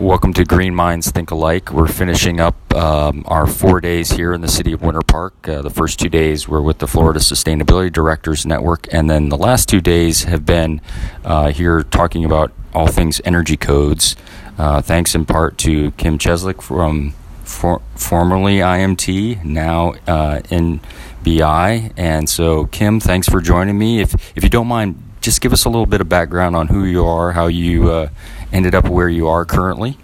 welcome to Green Minds Think Alike. We're finishing up um, our four days here in the city of Winter Park. Uh, the first two days were with the Florida Sustainability Directors Network, and then the last two days have been uh, here talking about all things energy codes. Uh, thanks in part to Kim Cheslak from for, formerly IMT, now uh, in BI. And so, Kim, thanks for joining me. If if you don't mind, just give us a little bit of background on who you are, how you uh, ended up where you are currently.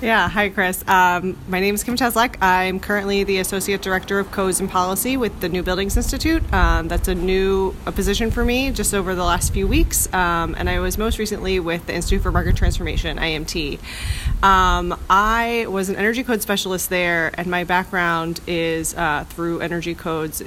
Yeah, hi Chris. Um, my name is Kim Cheslak. I'm currently the Associate Director of Codes and Policy with the New Buildings Institute. Um, that's a new a position for me just over the last few weeks. Um, and I was most recently with the Institute for Market Transformation, IMT. Um, I was an energy code specialist there, and my background is uh, through energy codes.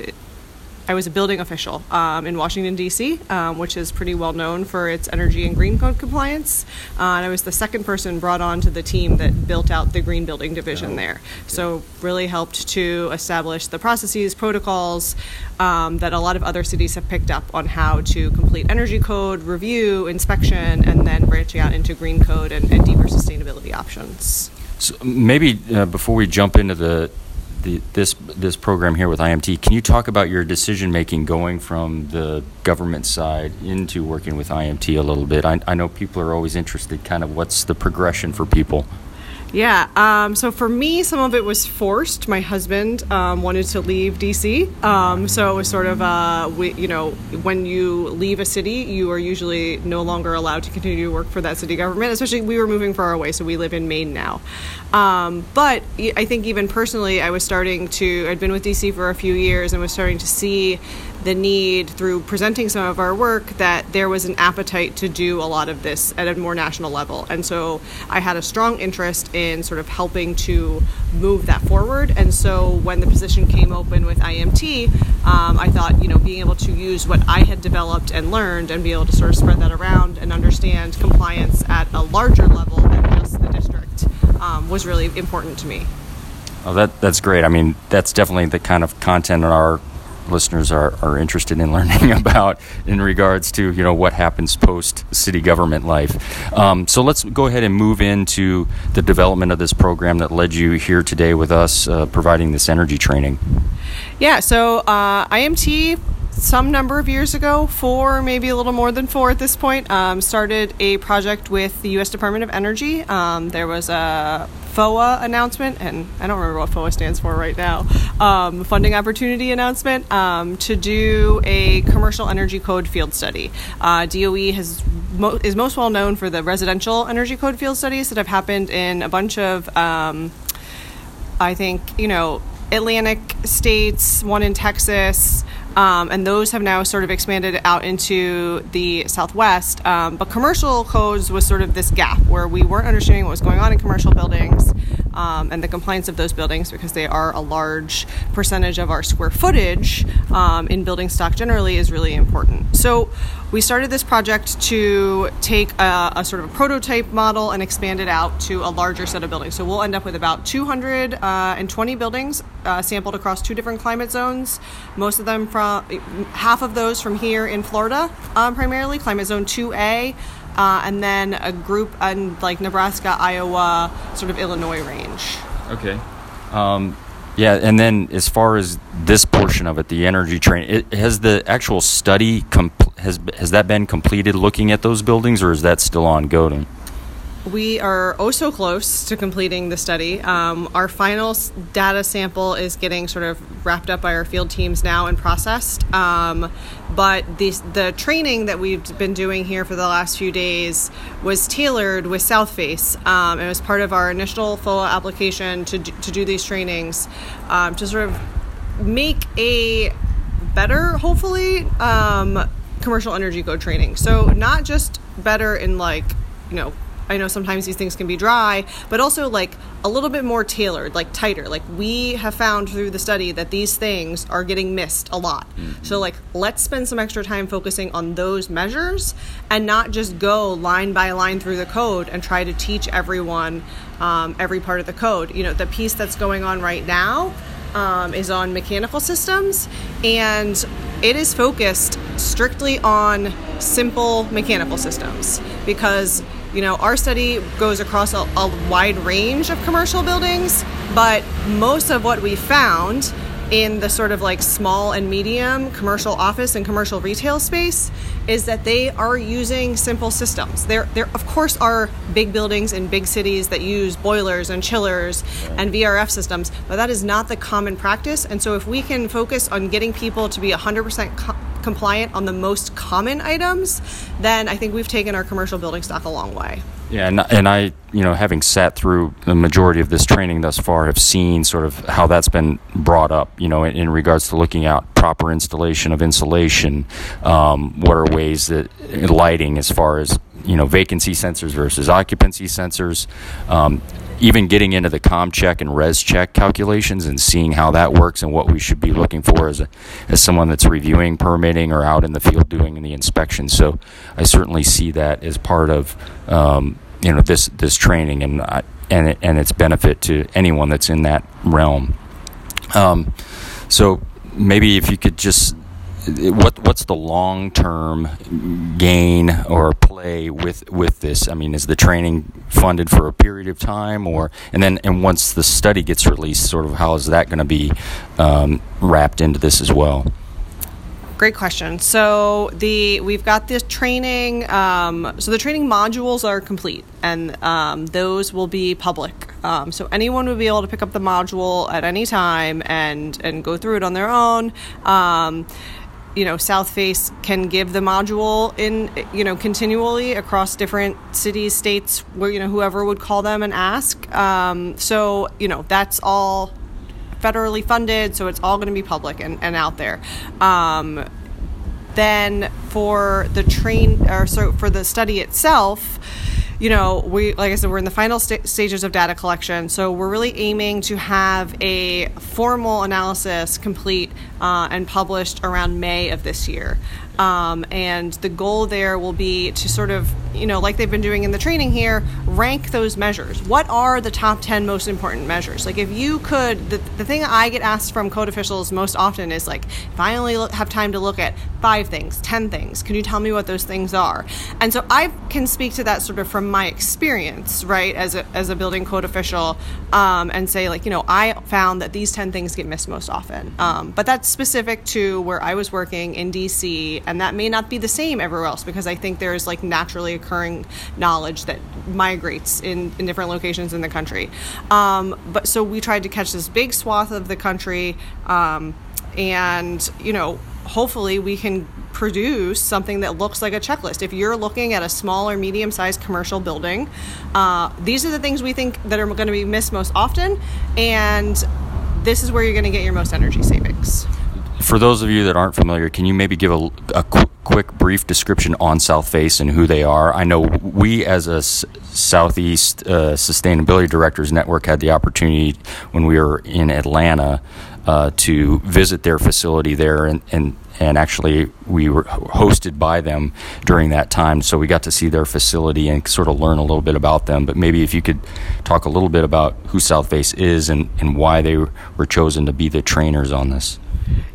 I was a building official um, in Washington, D.C., um, which is pretty well known for its energy and green code compliance. Uh, and I was the second person brought on to the team that built out the green building division oh, there. So, really helped to establish the processes, protocols um, that a lot of other cities have picked up on how to complete energy code, review, inspection, and then branching out into green code and, and deeper sustainability options. So maybe uh, before we jump into the the, this this program here with IMT. Can you talk about your decision making going from the government side into working with IMT a little bit? I, I know people are always interested. Kind of what's the progression for people? Yeah. Um, so for me, some of it was forced. My husband um, wanted to leave DC, um, so it was sort of uh, we, you know, when you leave a city, you are usually no longer allowed to continue to work for that city government. Especially, we were moving far away, so we live in Maine now. Um, but I think even personally, I was starting to. I'd been with DC for a few years and was starting to see the need through presenting some of our work that there was an appetite to do a lot of this at a more national level. And so I had a strong interest in sort of helping to move that forward. And so when the position came open with IMT, um, I thought, you know, being able to use what I had developed and learned and be able to sort of spread that around and understand compliance at a larger level than just the district um, was really important to me. Oh, that that's great. I mean, that's definitely the kind of content in our listeners are, are interested in learning about in regards to you know what happens post city government life. Um, so let's go ahead and move into the development of this program that led you here today with us, uh, providing this energy training. Yeah, so uh, IMT some number of years ago, four, maybe a little more than four at this point, um, started a project with the U.S. Department of Energy. Um, there was a FOA announcement, and I don't remember what FOA stands for right now, um, funding opportunity announcement um, to do a commercial energy code field study. Uh, DOE has mo- is most well known for the residential energy code field studies that have happened in a bunch of, um, I think, you know, Atlantic states, one in Texas. Um, and those have now sort of expanded out into the Southwest. Um, but commercial codes was sort of this gap where we weren't understanding what was going on in commercial buildings um, and the compliance of those buildings because they are a large percentage of our square footage um, in building stock generally is really important. So we started this project to take a, a, sort of a prototype model and expand it out to a larger set of buildings. So we'll end up with about 220 uh, buildings uh, sampled across two different climate zones. Most of them from half of those from here in Florida, um, primarily climate zone 2A uh, and then a group in like Nebraska, Iowa, sort of Illinois range. Okay. Um, yeah, and then as far as this portion of it, the energy train, it, has the actual study has has that been completed looking at those buildings, or is that still ongoing? We are oh so close to completing the study. Um, our final data sample is getting sort of wrapped up by our field teams now and processed. Um, but the, the training that we've been doing here for the last few days was tailored with Southface. Um, it was part of our initial FOA application to do, to do these trainings um, to sort of make a better, hopefully, um, commercial energy code training. So, not just better in like, you know, I know sometimes these things can be dry, but also like a little bit more tailored, like tighter. Like we have found through the study that these things are getting missed a lot. Mm-hmm. So like let's spend some extra time focusing on those measures and not just go line by line through the code and try to teach everyone um, every part of the code. You know, the piece that's going on right now um, is on mechanical systems and it is focused strictly on simple mechanical systems because you know, our study goes across a, a wide range of commercial buildings, but most of what we found in the sort of like small and medium commercial office and commercial retail space is that they are using simple systems. There, there of course are big buildings in big cities that use boilers and chillers and VRF systems, but that is not the common practice. And so if we can focus on getting people to be 100% co- compliant on the most common items, then I think we've taken our commercial building stock a long way. Yeah, and, and I, you know, having sat through the majority of this training thus far, have seen sort of how that's been brought up, you know, in, in regards to looking at proper installation of insulation. Um, what are ways that lighting, as far as you know, vacancy sensors versus occupancy sensors. Um, even getting into the COMcheck and REScheck calculations and seeing how that works and what we should be looking for as a, as someone that's reviewing permitting or out in the field doing the inspection. So I certainly see that as part of um, you know this this training and and it, and its benefit to anyone that's in that realm. Um, so maybe if you could just what what's the long term gain or play with with this? I mean, is the training funded for a period of time, or and then and once the study gets released, sort of how is that going to be um, wrapped into this as well? Great question. So the we've got this training. Um, so the training modules are complete, and um, those will be public. Um, so anyone will be able to pick up the module at any time and and go through it on their own. Um, you know, Southface can give the module in, you know, continually across different cities, states, where, you know, whoever would call them and ask. Um, so, you know, that's all federally funded, so it's all going to be public and, and out there. Um, then for the train, or so for the study itself, you know, we like I said, we're in the final st- stages of data collection, so we're really aiming to have a formal analysis complete uh, and published around May of this year. Um, and the goal there will be to sort of, you know, like they've been doing in the training here, rank those measures. What are the top 10 most important measures? Like, if you could, the, the thing I get asked from code officials most often is like, if I only look, have time to look at five things, 10 things, can you tell me what those things are? And so I can speak to that sort of from my experience, right, as a, as a building code official, um, and say, like, you know, I found that these 10 things get missed most often. Um, but that's specific to where I was working in DC and that may not be the same everywhere else because I think there's like naturally occurring knowledge that migrates in, in different locations in the country. Um, but so we tried to catch this big swath of the country, um, and you know, hopefully we can produce something that looks like a checklist. If you're looking at a small or medium sized commercial building, uh, these are the things we think that are going to be missed most often, and this is where you're going to get your most energy savings for those of you that aren't familiar, can you maybe give a, a quick, brief description on Southface and who they are? I know we, as a S- Southeast uh, Sustainability Directors Network, had the opportunity when we were in Atlanta uh, to visit their facility there, and, and and actually we were hosted by them during that time, so we got to see their facility and sort of learn a little bit about them. But maybe if you could talk a little bit about who Southface is and, and why they were chosen to be the trainers on this.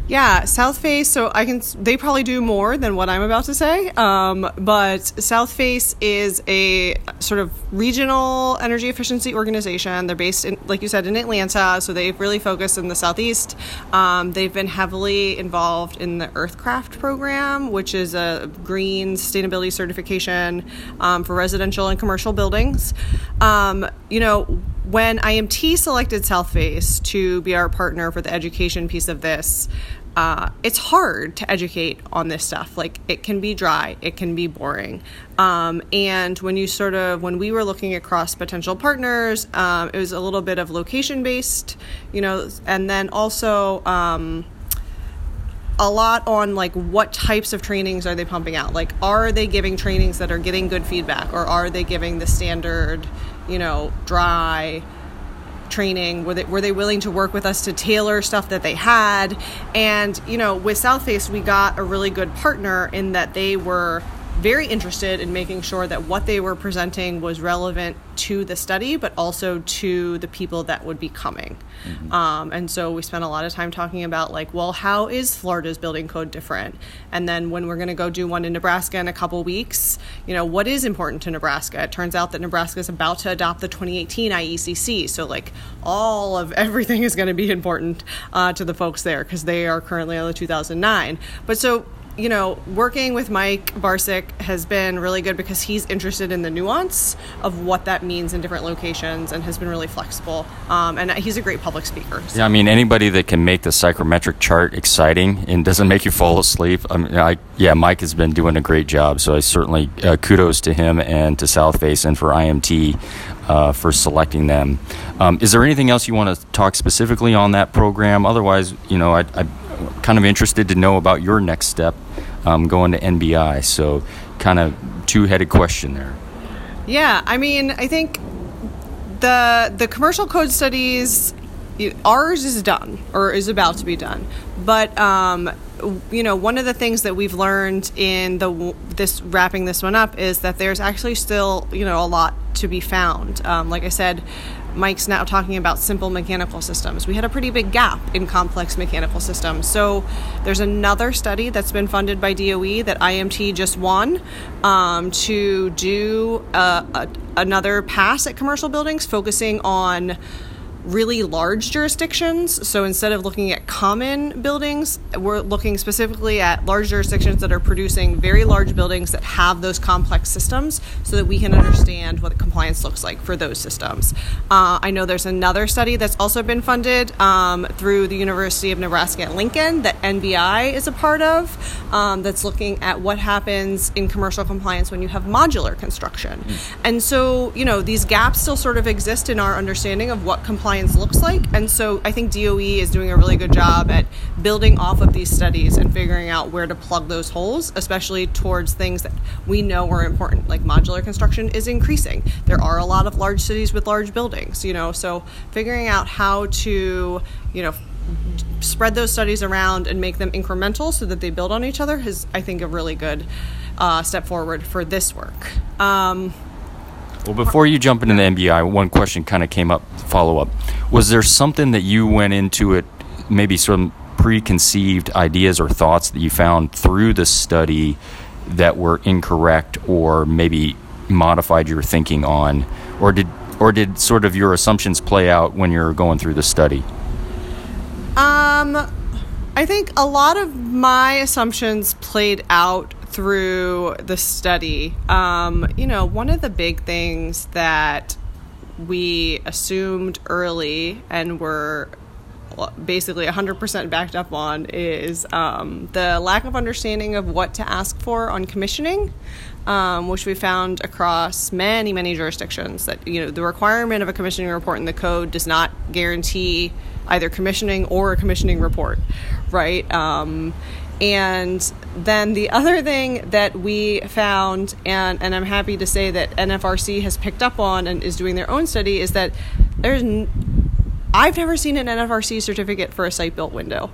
Yeah, Southface. So I can. They probably do more than what I'm about to say. Um, but Southface is a sort of regional energy efficiency organization. They're based in, like you said, in Atlanta. So they've really focused in the southeast. Um, they've been heavily involved in the Earthcraft program, which is a green sustainability certification um, for residential and commercial buildings. Um, you know, when IMT selected Southface to be our partner for the education piece of this uh, it's hard to educate on this stuff. Like it can be dry, it can be boring. Um, and when you sort of, when we were looking across potential partners, um, it was a little bit of location based, you know, and then also, um, a lot on like what types of trainings are they pumping out like are they giving trainings that are getting good feedback or are they giving the standard you know dry training? Were they, were they willing to work with us to tailor stuff that they had? And, you know, with Southface, we got a really good partner in that they were very interested in making sure that what they were presenting was relevant to the study, but also to the people that would be coming. Mm-hmm. Um, and so we spent a lot of time talking about, like, well, how is Florida's building code different? And then when we're going to go do one in Nebraska in a couple weeks, you know, what is important to Nebraska? It turns out that Nebraska is about to adopt the 2018 IECC. So, like, all of everything is going to be important uh, to the folks there because they are currently on the 2009. But so you know, working with Mike Barcik has been really good because he's interested in the nuance of what that means in different locations and has been really flexible. Um, and he's a great public speaker. So. Yeah, I mean, anybody that can make the psychrometric chart exciting and doesn't make you fall asleep. I mean, I, yeah, Mike has been doing a great job. So I certainly uh, kudos to him and to Southface and for IMT uh, for selecting them. Um, is there anything else you want to talk specifically on that program? Otherwise, you know, I, I kind of interested to know about your next step um, going to NBI. So, kind of two headed question there. Yeah, I mean, I think the the commercial code studies ours is done or is about to be done but um, you know one of the things that we've learned in the this wrapping this one up is that there's actually still you know a lot to be found um, like i said Mike's now talking about simple mechanical systems. We had a pretty big gap in complex mechanical systems. So there's another study that's been funded by DOE that IMT just won um, to do a, a, another pass at commercial buildings focusing on really large jurisdictions. So instead of looking at common buildings, we're looking specifically at large jurisdictions that are producing very large buildings that have those complex systems so that we can understand what the compliance looks like for those systems. Uh, I know there's another study that's also been funded um, through the University of Nebraska at Lincoln that NBI is a part of um, that's looking at what happens in commercial compliance when you have modular construction. Mm. And so, you know, these gaps still sort of exist in our understanding of what compliance looks like. And so I think DOE is doing a really good job at building off of these studies and figuring out where to plug those holes, especially towards things that we know are important, like modular construction is increasing. There are a lot of large cities with large buildings, you know, so figuring out how to, you know, spread those studies around and make them incremental so that they build on each other is, I think, a really good uh, step forward for this work. Um, well, before you jump into the NBI, one question kind of came up. Follow up: Was there something that you went into it, maybe some preconceived ideas or thoughts that you found through the study that were incorrect, or maybe modified your thinking on, or did or did sort of your assumptions play out when you're going through the study? Um, I think a lot of my assumptions played out through the study, um, you know, one of the big things that we assumed early and were basically 100% backed up on is um, the lack of understanding of what to ask for on commissioning, um, which we found across many, many jurisdictions. That you know the requirement of a commissioning report in the code does not guarantee either commissioning or a commissioning report, right? Um, and then the other thing that we found, and, and I'm happy to say that NFRC has picked up on and is doing their own study, is that there's n- I've never seen an NFRC certificate for a site built window.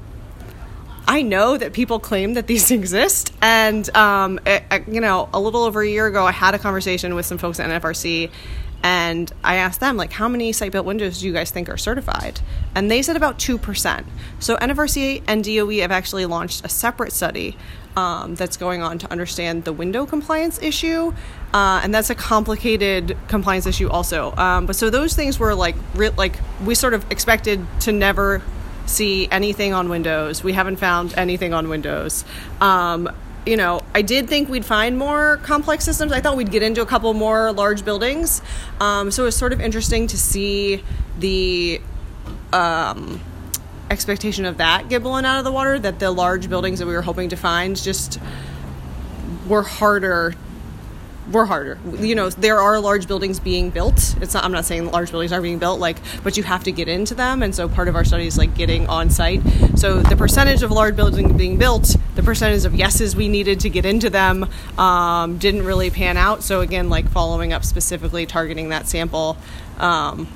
I know that people claim that these exist, and um, you know, a little over a year ago, I had a conversation with some folks at NFRC, and I asked them, like, how many site built windows do you guys think are certified? And they said about 2%. So NFRC and DOE have actually launched a separate study um, that's going on to understand the window compliance issue. Uh, and that's a complicated compliance issue also. Um, but so those things were like, re- like we sort of expected to never see anything on Windows. We haven't found anything on Windows. Um, you know, I did think we'd find more complex systems. I thought we'd get into a couple more large buildings. Um, so it was sort of interesting to see the um, expectation of that get blown out of the water, that the large buildings that we were hoping to find just were harder we're harder. You know, there are large buildings being built. It's not. I'm not saying large buildings are being built, like, but you have to get into them, and so part of our study is like getting on site. So the percentage of large buildings being built, the percentage of yeses we needed to get into them, um, didn't really pan out. So again, like following up specifically, targeting that sample. Um,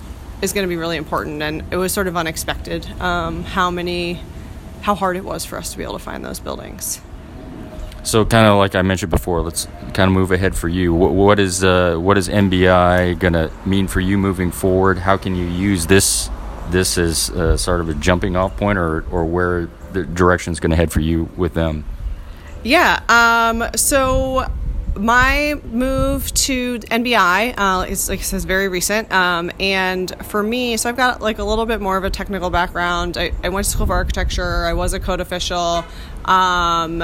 is going to be really important, and it was sort of unexpected um, how many, how hard it was for us to be able to find those buildings. So, kind of like I mentioned before, let's kind of move ahead for you. What, what is uh, what is NBI going to mean for you moving forward? How can you use this this as uh, sort of a jumping off point, or or where the direction is going to head for you with them? Yeah. Um, so my move to NBI uh, is like I says very recent, um, and for me, so I've got like a little bit more of a technical background. I, I went to school for architecture. I was a code official, um,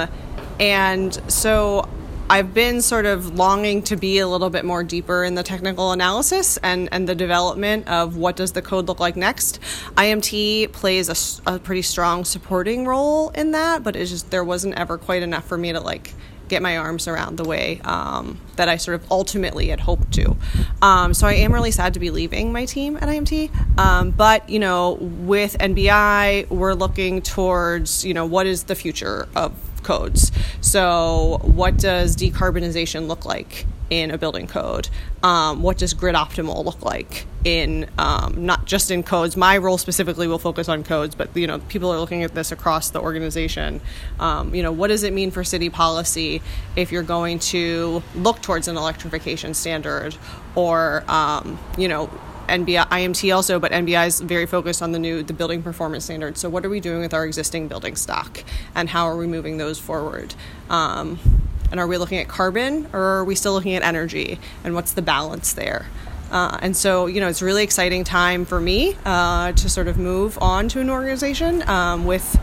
and so I've been sort of longing to be a little bit more deeper in the technical analysis and, and the development of what does the code look like next. IMT plays a, a pretty strong supporting role in that, but it's just there wasn't ever quite enough for me to like get my arms around the way um, that I sort of ultimately had hoped to. Um, so I am really sad to be leaving my team at IMT. Um, but, you know, with NBI, we're looking towards, you know, what is the future of codes. So, what does decarbonization look like in a building code? Um, what does GridOptimal look like in um, not just in codes? My role specifically will focus on codes, but you know, people are looking at this across the organization. Um, you know, what does it mean for city policy if you're going to look towards an electrification standard, or um, you know? NBI, IMT also, but NBI is very focused on the new the building performance standards. So what are we doing with our existing building stock, and how are we moving those forward? Um, and are we looking at carbon, or are we still looking at energy, and what's the balance there? Uh, and so, you know, it's a really exciting time for me uh, to sort of move on to an organization um, with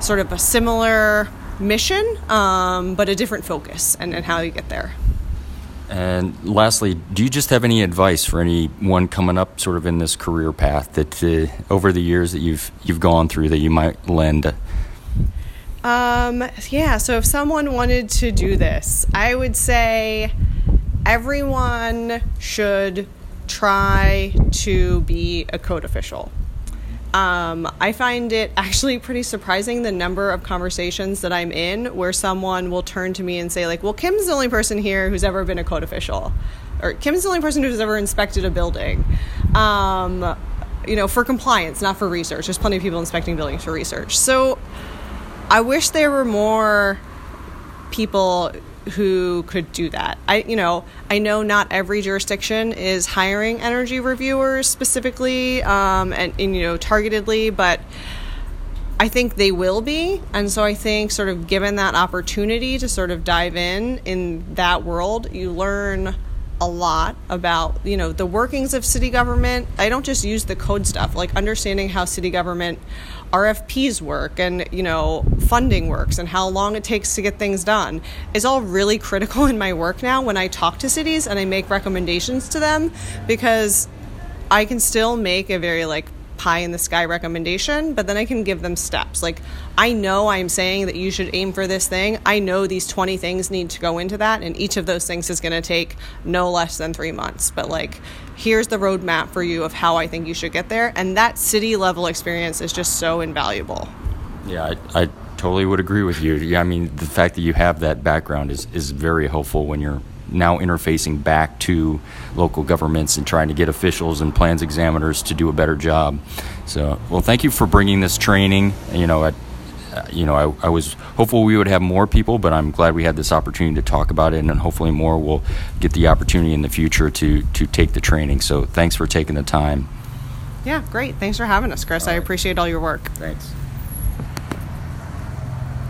sort of a similar mission, um, but a different focus and, and how you get there. And lastly, do you just have any advice for anyone coming up, sort of in this career path that uh, over the years that you've you've gone through that you might lend? Um, yeah. So if someone wanted to do this, I would say everyone should try to be a code official. Um, I find it actually pretty surprising the number of conversations that I'm in where someone will turn to me and say, like, well, Kim's the only person here who's ever been a code official, or Kim's the only person who's ever inspected a building. Um, you know, for compliance, not for research. There's plenty of people inspecting buildings for research. So I wish there were more people who could do that. I you know I know not every jurisdiction is hiring energy reviewers specifically um, and, and you know targetedly, but I think they will be, and so I think sort of given that opportunity to sort of dive in in that world, you learn a lot about you know the workings of city government. I don't just use the code stuff like understanding how city government rfps work and you know funding works and how long it takes to get things done is all really critical in my work now when i talk to cities and i make recommendations to them because i can still make a very like pie in the sky recommendation, but then I can give them steps. Like, I know I'm saying that you should aim for this thing. I know these 20 things need to go into that, and each of those things is going to take no less than three months. But, like, here's the roadmap for you of how I think you should get there. And that city level experience is just so invaluable. Yeah, I, I totally would agree with you. Yeah, I mean, the fact that you have that background is, is very helpful when you're now interfacing back to local governments and trying to get officials and plans examiners to do a better job. So, well, thank you for bringing this training. You know, I, you know, I, I was hopeful we would have more people, but I'm glad we had this opportunity to talk about it, and hopefully more will get the opportunity in the future to to take the training. So, thanks for taking the time. Yeah, great. Thanks for having us, Chris. I appreciate all your work. Thanks.